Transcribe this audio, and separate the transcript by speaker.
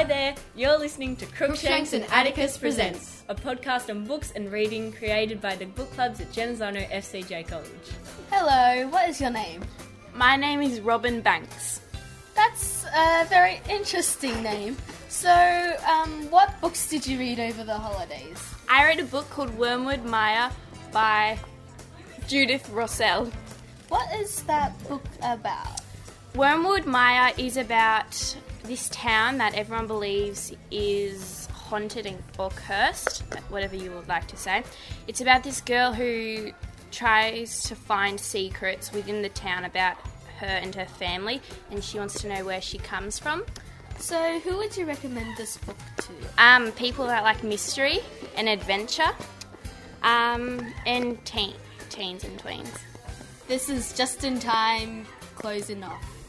Speaker 1: Hi there, you're listening to
Speaker 2: Crookshanks and Atticus Presents,
Speaker 1: a podcast on books and reading created by the book clubs at Genazzano FCJ College.
Speaker 2: Hello, what is your name?
Speaker 3: My name is Robin Banks.
Speaker 2: That's a very interesting name. So, um, what books did you read over the holidays?
Speaker 3: I read a book called Wormwood Mire by Judith Rossell.
Speaker 2: What is that book about?
Speaker 3: Wormwood Mire is about this town that everyone believes is haunted and or cursed, whatever you would like to say. It's about this girl who tries to find secrets within the town about her and her family, and she wants to know where she comes from.
Speaker 2: So, who would you recommend this book to?
Speaker 3: Um, people that like mystery and adventure, um, and teen, teens and tweens.
Speaker 2: This is just in time closing off.